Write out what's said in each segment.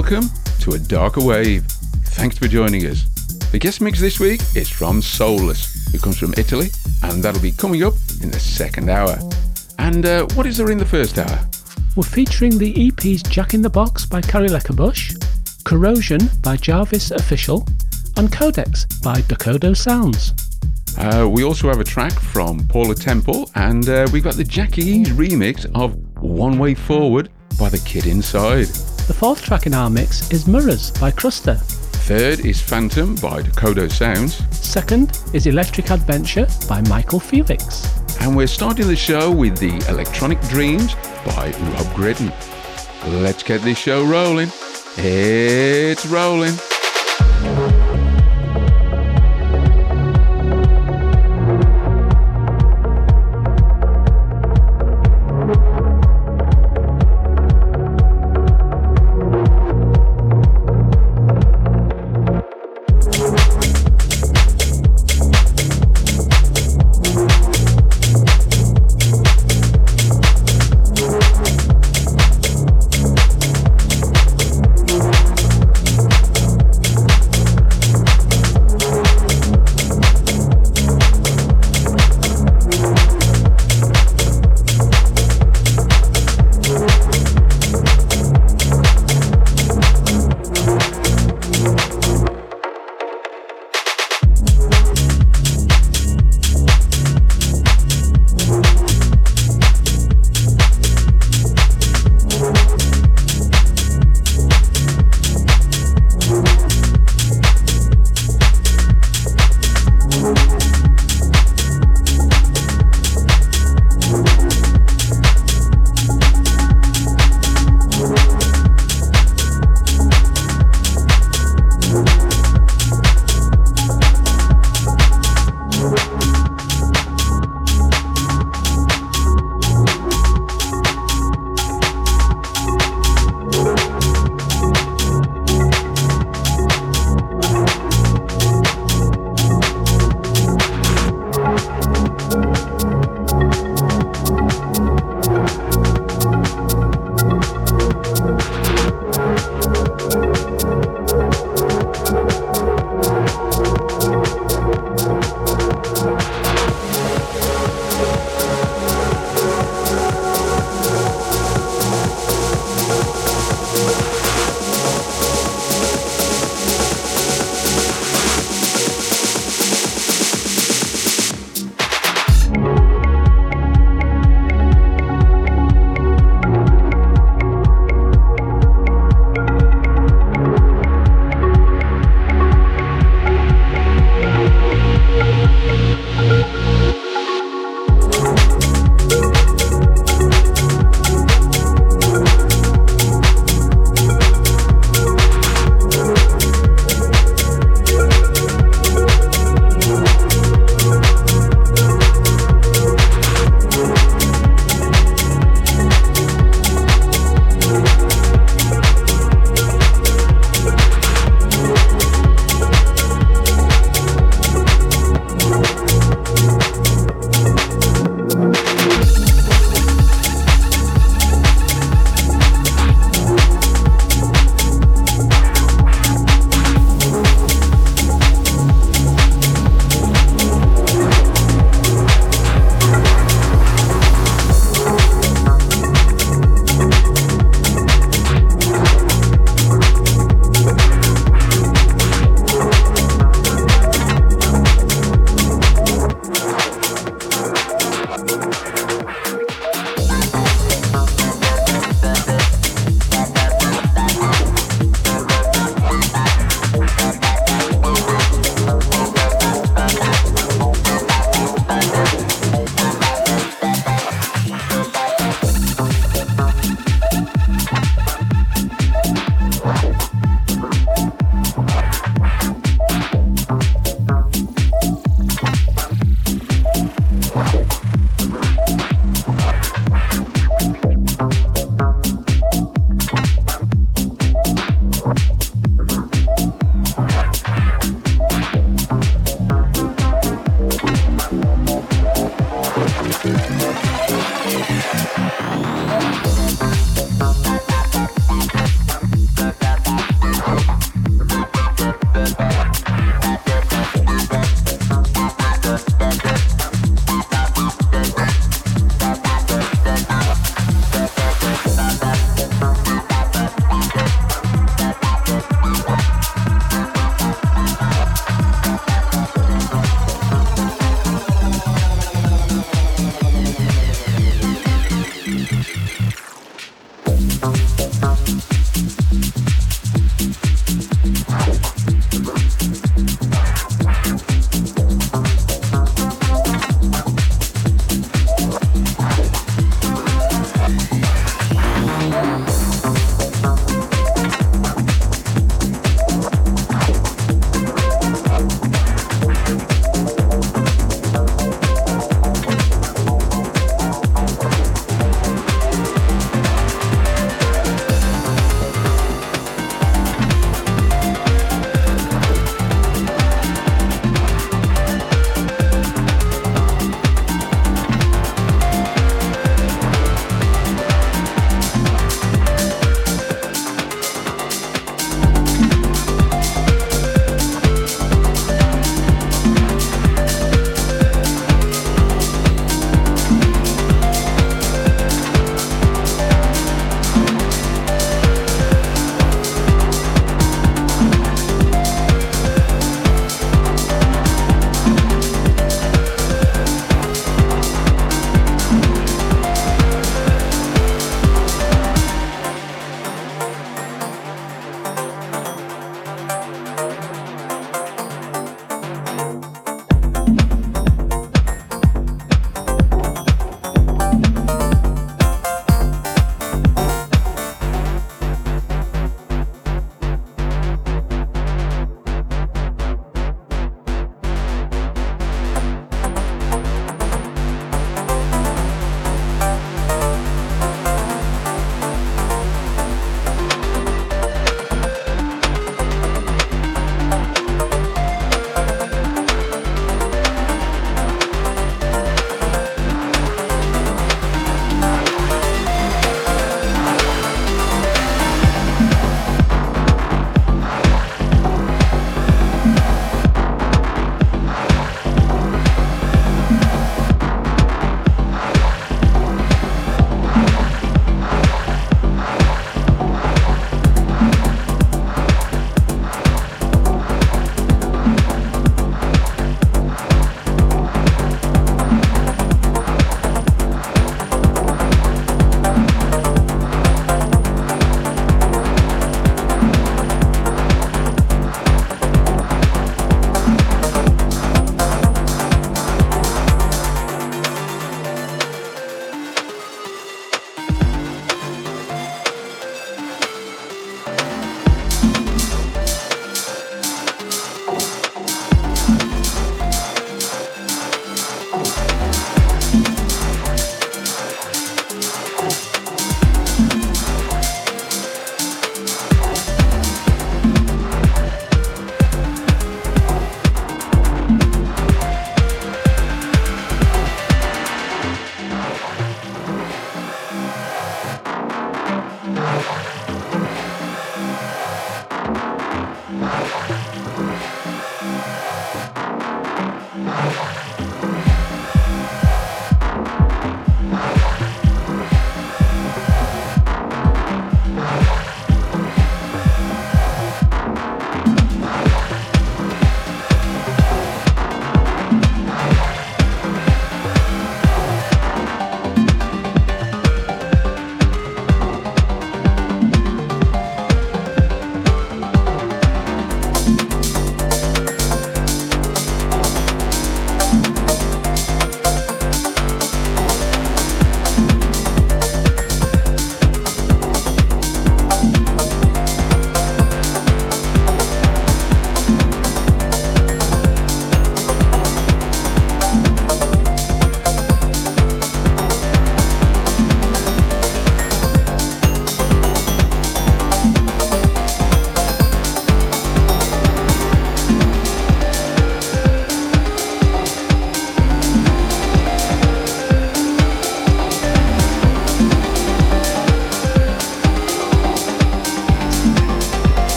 Welcome to A Darker Wave. Thanks for joining us. The guest mix this week is from Soulless, who comes from Italy, and that'll be coming up in the second hour. And uh, what is there in the first hour? We're featuring the EPs Jack in the Box by Cari Lekebusch, Corrosion by Jarvis Official, and Codex by Dokkodo Sounds. Uh, we also have a track from Paula Temple, and uh, we've got the Jacki-e's remix of One Way Forward by the Kid Inside. The fourth track in our mix is Mirrors by Kruster. Third is Phantom by Dokkodo Sounds. Second is Electric Adventure by Michael Felix. And we're starting the show with the Electronic Dreams by Rob Gritton. Let's get this show rolling. It's rolling.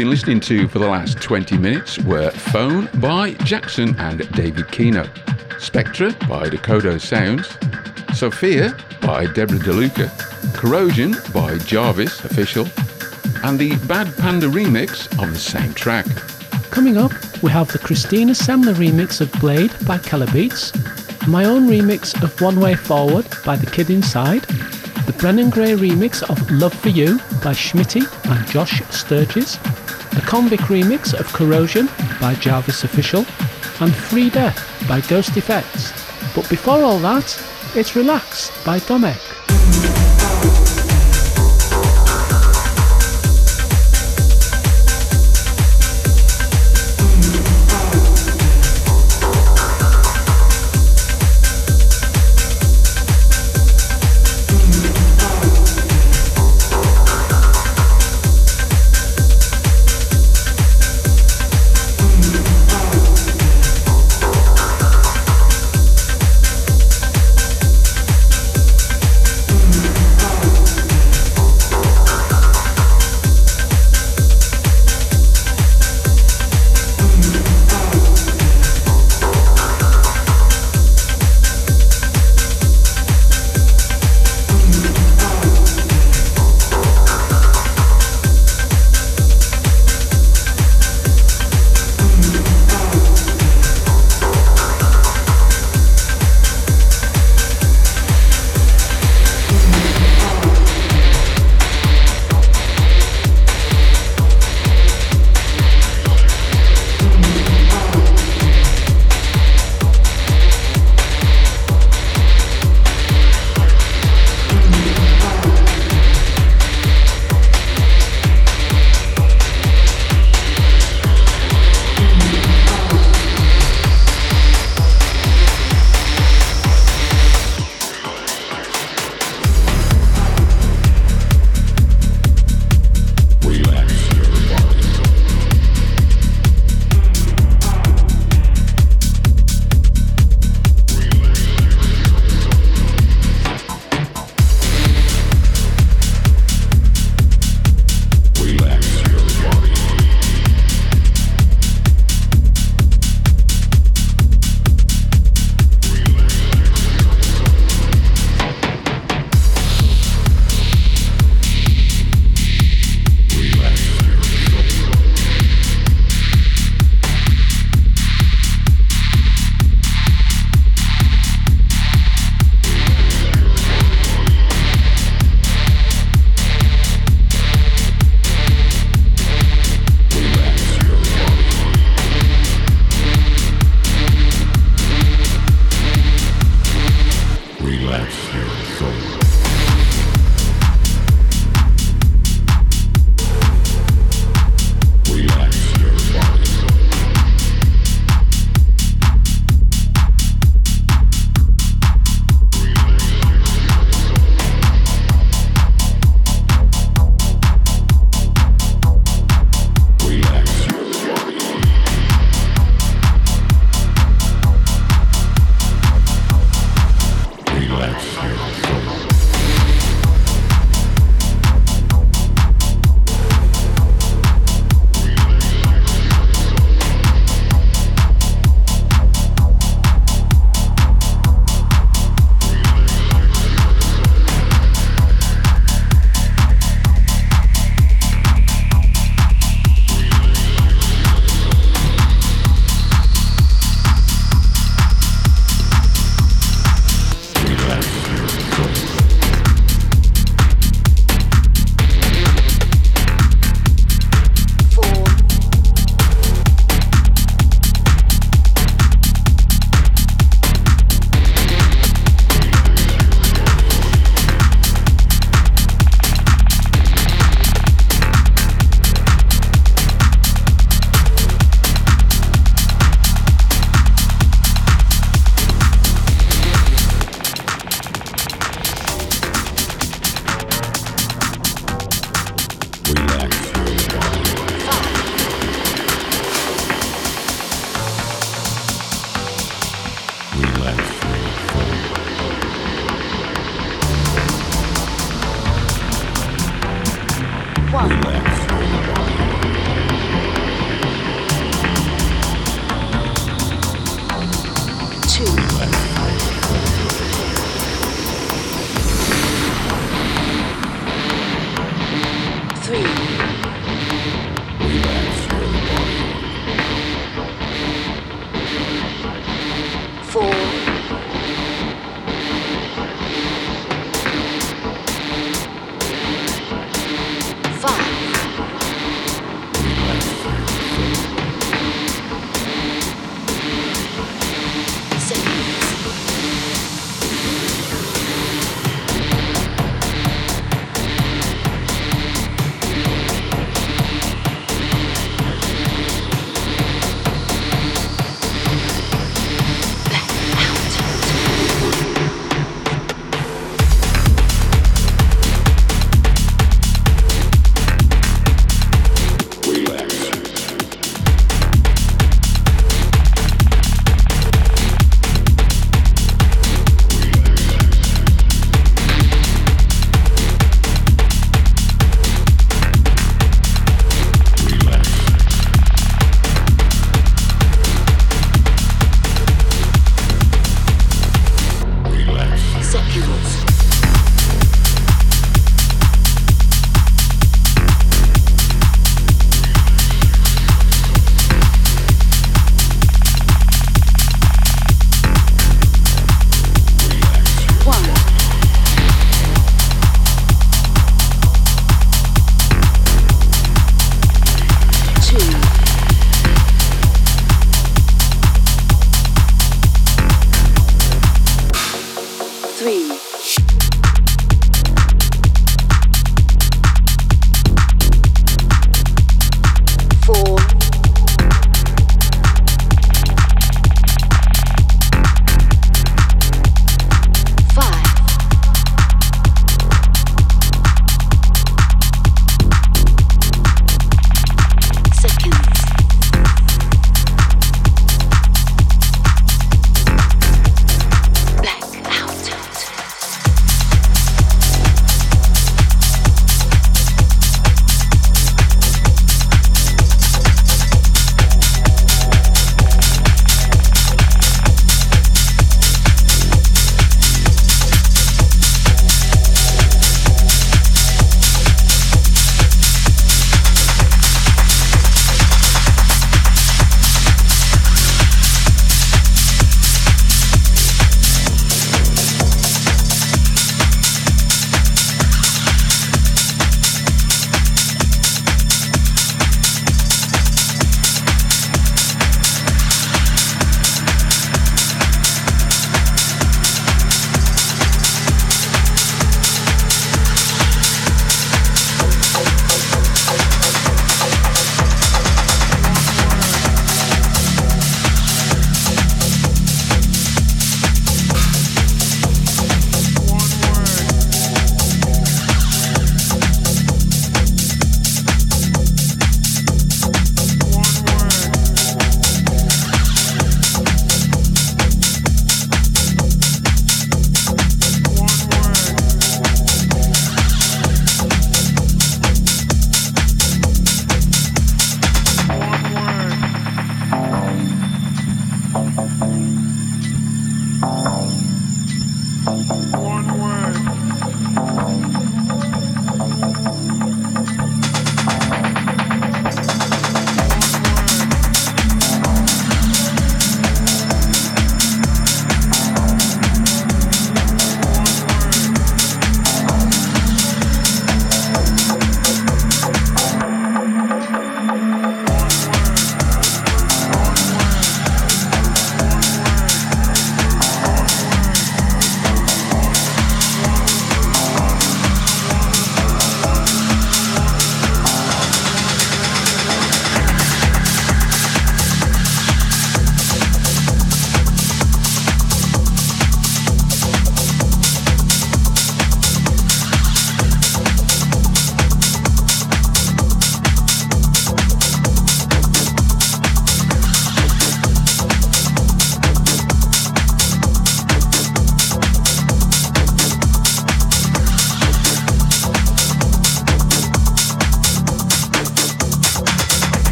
Been listening to for the last 20 minutes were Phone by Jackson and David Keno, Spectra by Dokkodo Sounds, Sophia by Deborah DeLuca, Corrosion by Jarvis Official, and the Bad Panda remix of the same track. Coming up, we have the Christina Semler remix of Blade by Keller Beats, my own remix of One Way Forward by The Kid Inside, the Brennan Gray remix of Love for You by Schmitty and Josh Sturgis, the Convict remix of Corrosion by Jarvis Official, and Free Death by Ghost Effects. But before all that, it's Relax by Domek.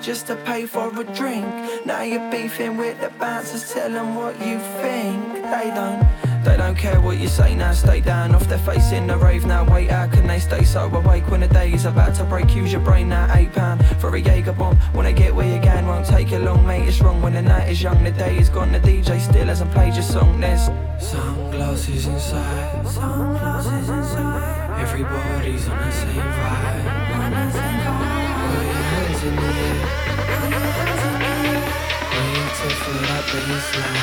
just to pay for a drink. Now you're beefing with the bouncers, tell them what you think. They don't. They don't care what you say now, stay down off their face in the rave now. Wait, how can they stay so awake when the day is about to break? Use your brain now, eight pound for a Jaeger bomb. When I get where you're won't take it long, mate. It's wrong when the night is young, the day is gone. The DJ still hasn't played your song. There's sunglasses inside, sunglasses inside. Everybody's on the same fly.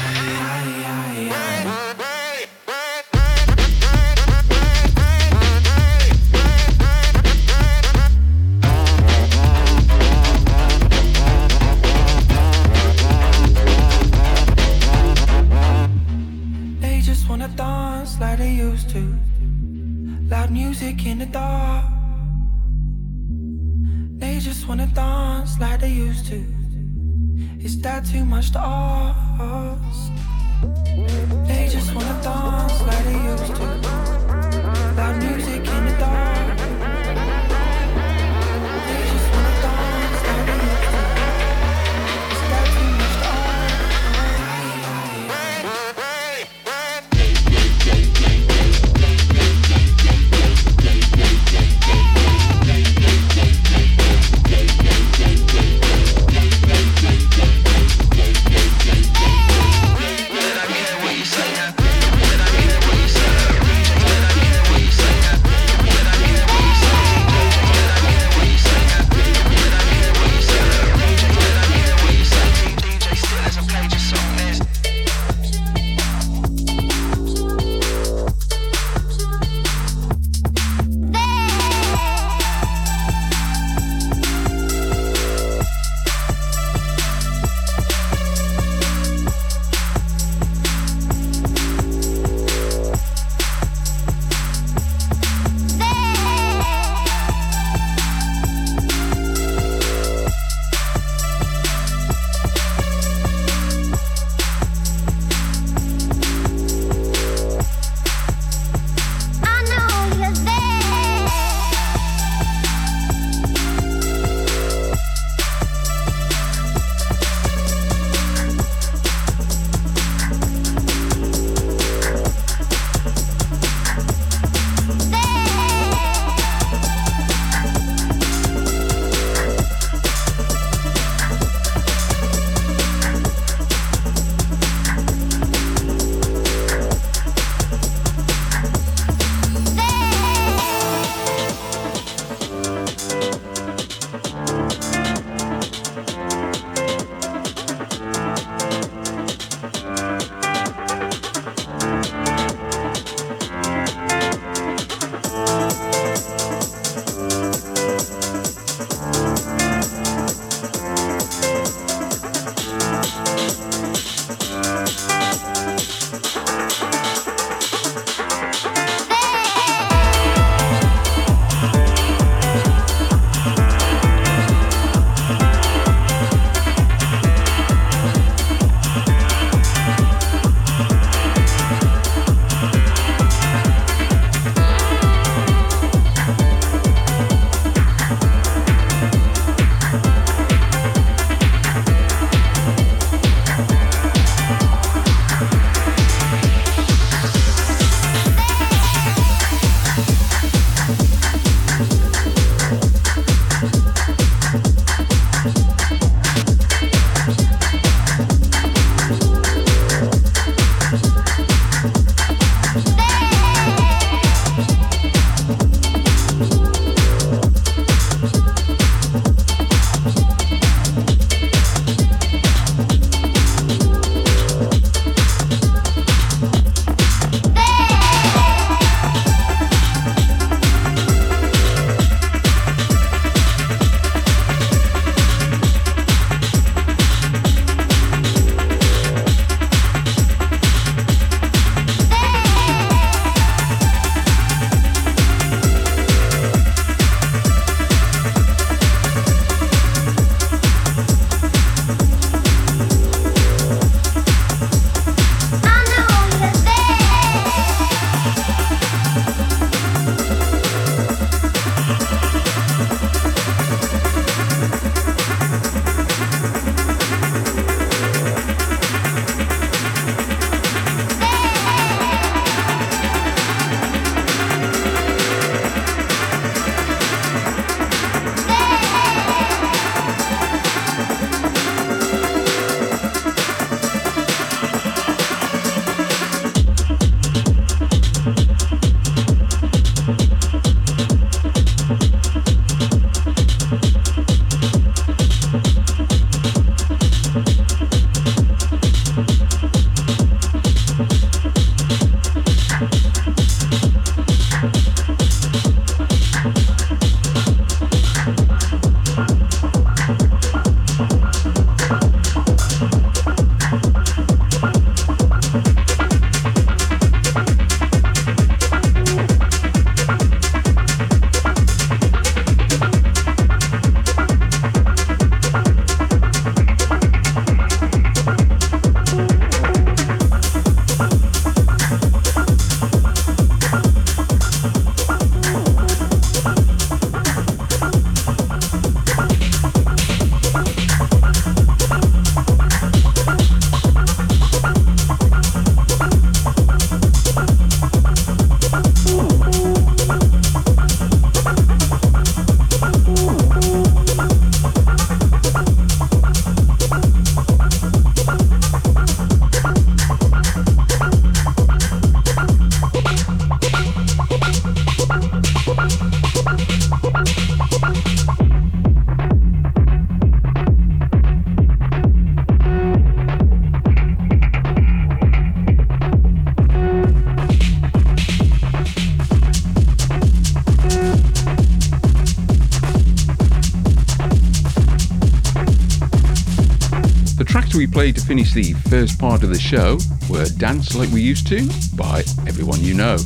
We played to finish the first part of the show were Dance Like We Used To by Everyone You Know,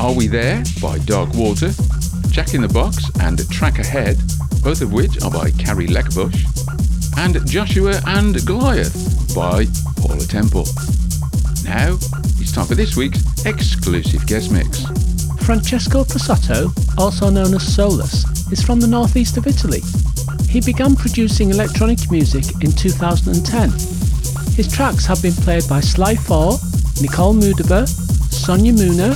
Are We There by Dark Water, Jack in the Box and Track Ahead, both of which are by Cari Lekebusch, and Joshua and Goliath by Paula Temple. Now, it's time for this week's exclusive guest mix. Francesco Presotto, also known as Soulless, is from the northeast of Italy. He began producing electronic music in 2010. His tracks have been played by Sly Faux, Nicole Moudaber, Sonja Mooner,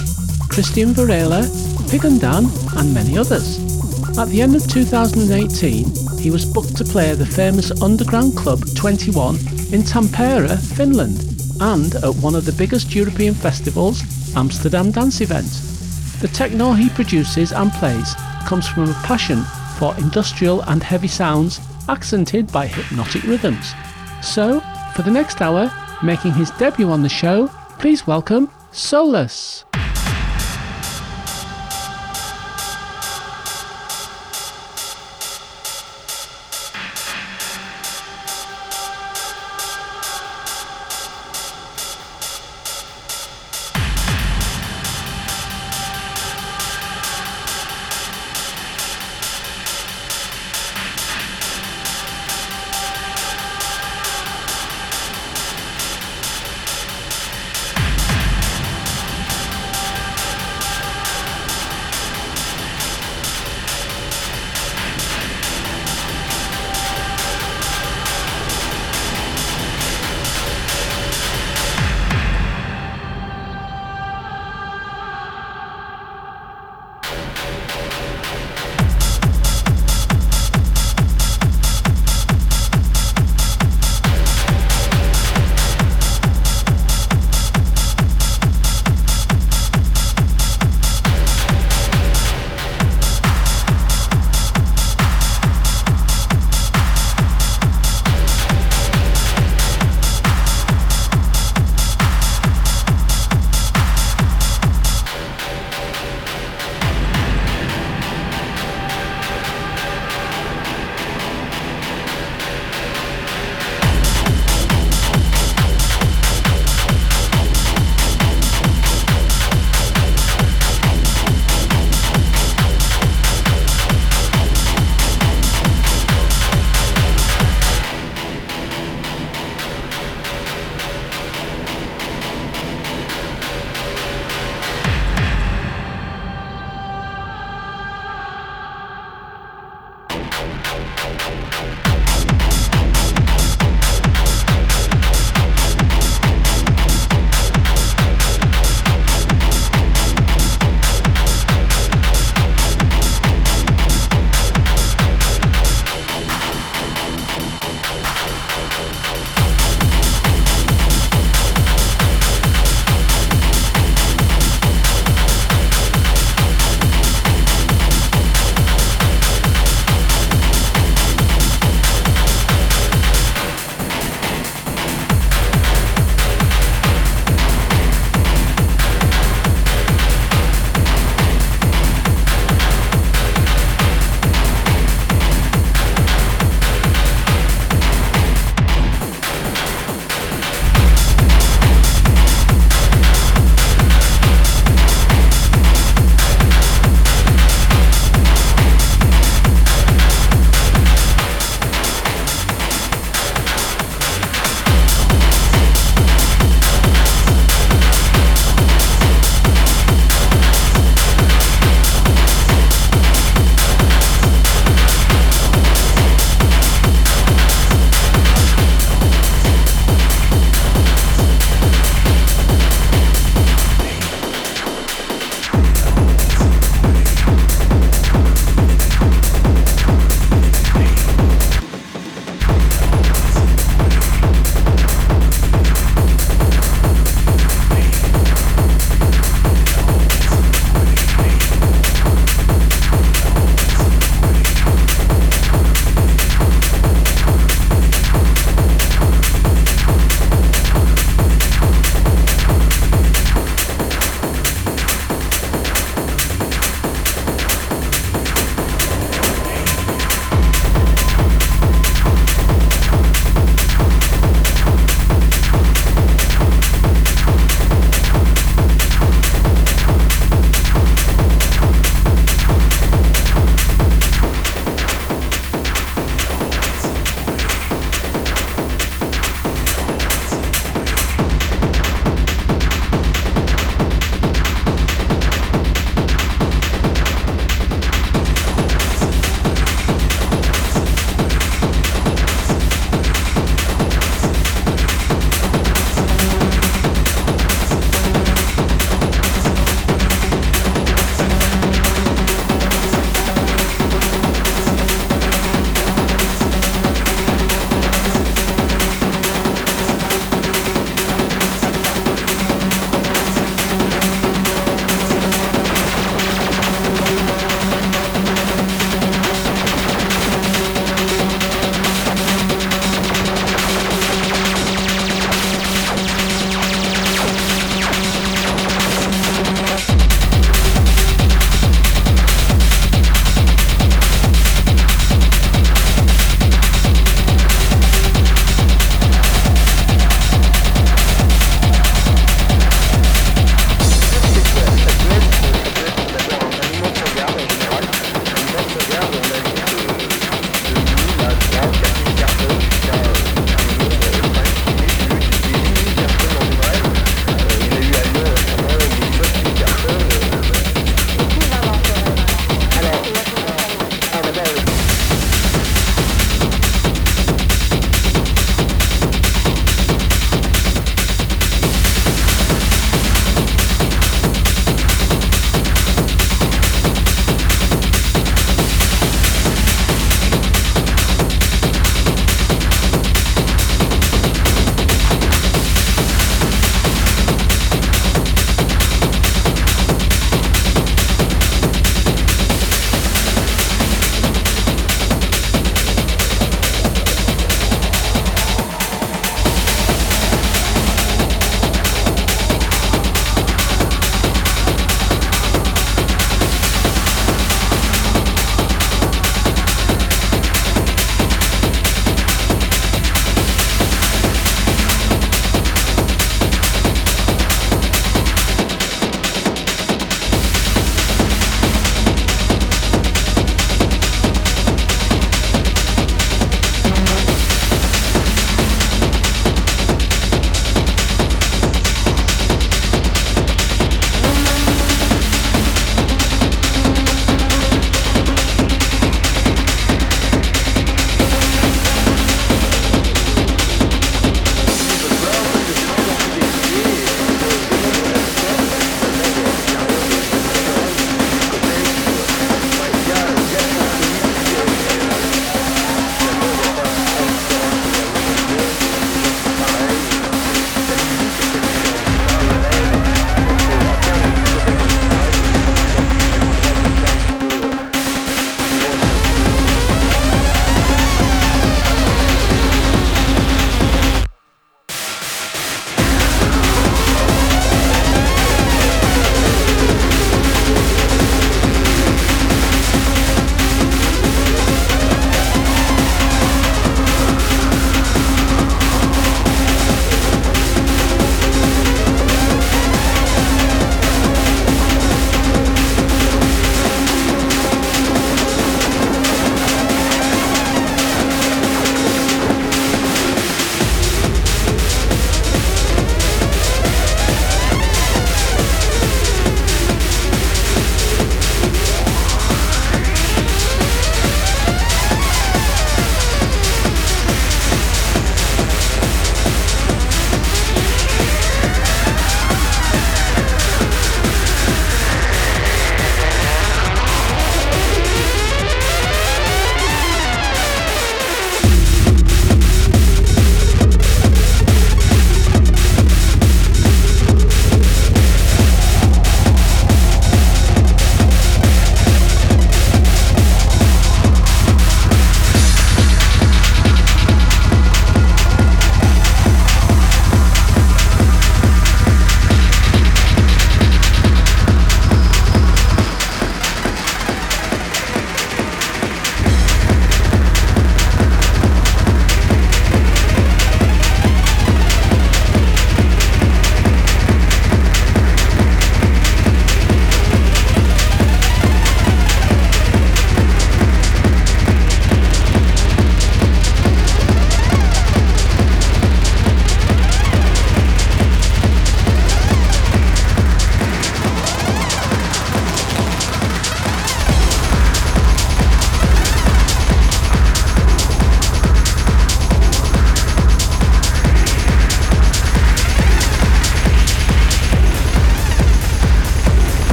Cristian Varela, Pig and Dan, and many others. At the end of 2018, he was booked to play the famous underground club 21 in Tampere, Finland, and at one of the biggest European festivals, Amsterdam Dance Event. The techno he produces and plays comes from a passion for industrial and heavy sounds accented by hypnotic rhythms. So, for the next hour, making his debut on the show, please welcome Soulless.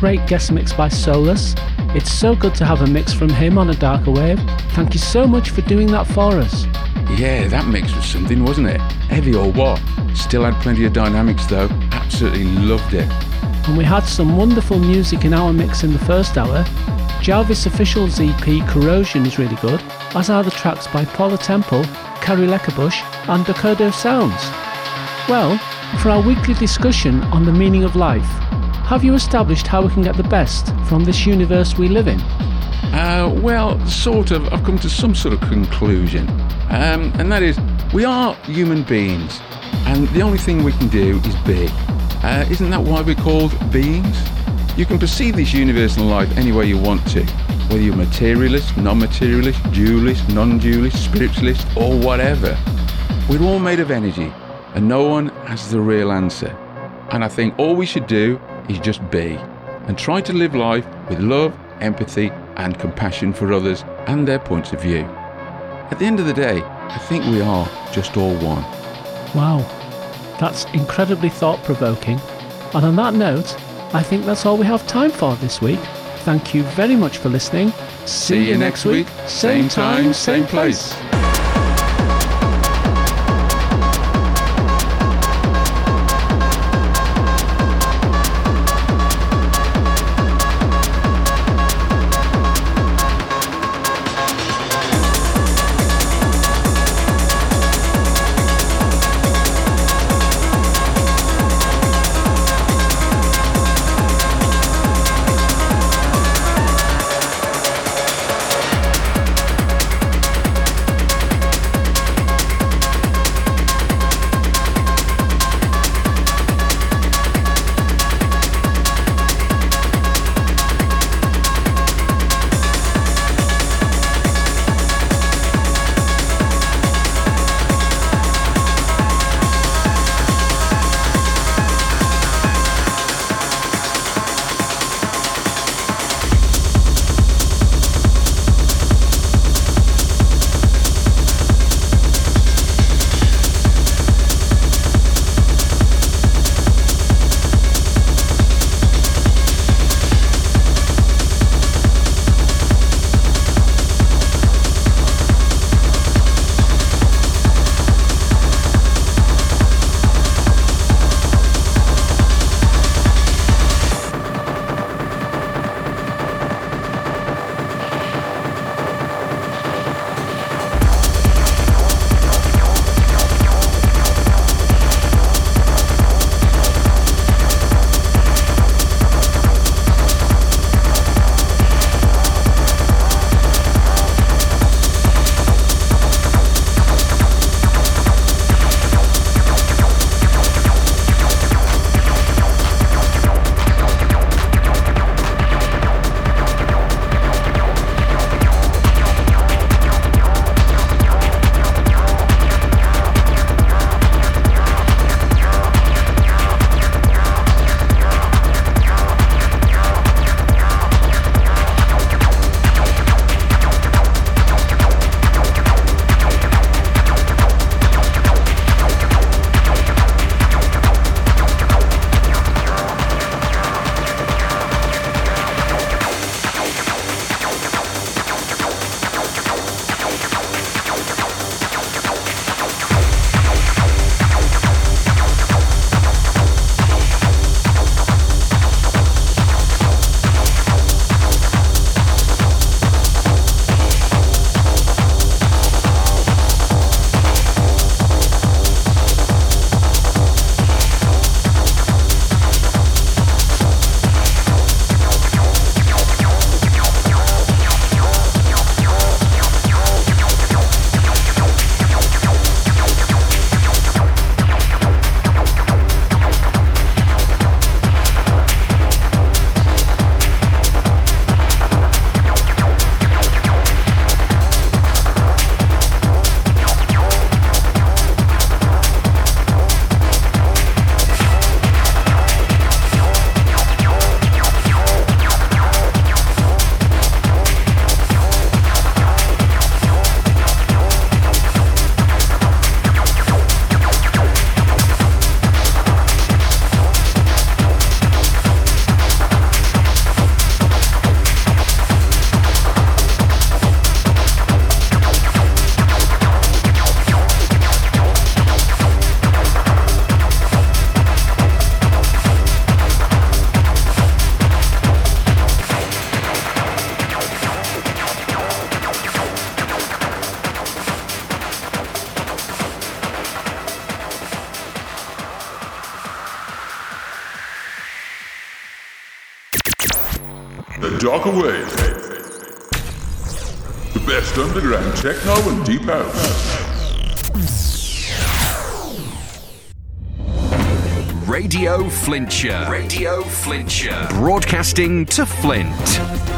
Great guest mix by Soulless. It's so good to have a mix from him on a darker wave. Thank you so much for doing that for us. Yeah, that mix was something, wasn't it? Heavy or what? Still had plenty of dynamics though. Absolutely loved it. And we had some wonderful music in our mix in the first hour. Jarvis Official's EP Corrosion is really good, as are the tracks by Paula Temple, Cari Lekebusch, and Dokkodo Sounds. Well, for our weekly discussion on the meaning of life, have you established how we can get the best from this universe we live in? Uh, well, sort of. I've come to some sort of conclusion. Um, and that is, we are human beings, and the only thing we can do is be. Uh, isn't that why we're called beings? You can perceive this universe and life any way you want to, whether you're materialist, non materialist, dualist, non dualist, spiritualist, or whatever. We're all made of energy, and no one has the real answer. And I think all we should do is just be, and try to live life with love, empathy, and compassion for others and their points of view. At the end of the day, I think we are just all one. Wow, that's incredibly thought provoking. And on that note, I think that's all we have time for this week. Thank you very much for listening. See you next week, same time, same place. Darker Wave. The best underground techno and deep house. Radio Flintshire. Radio Flintshire. Broadcasting to Flint.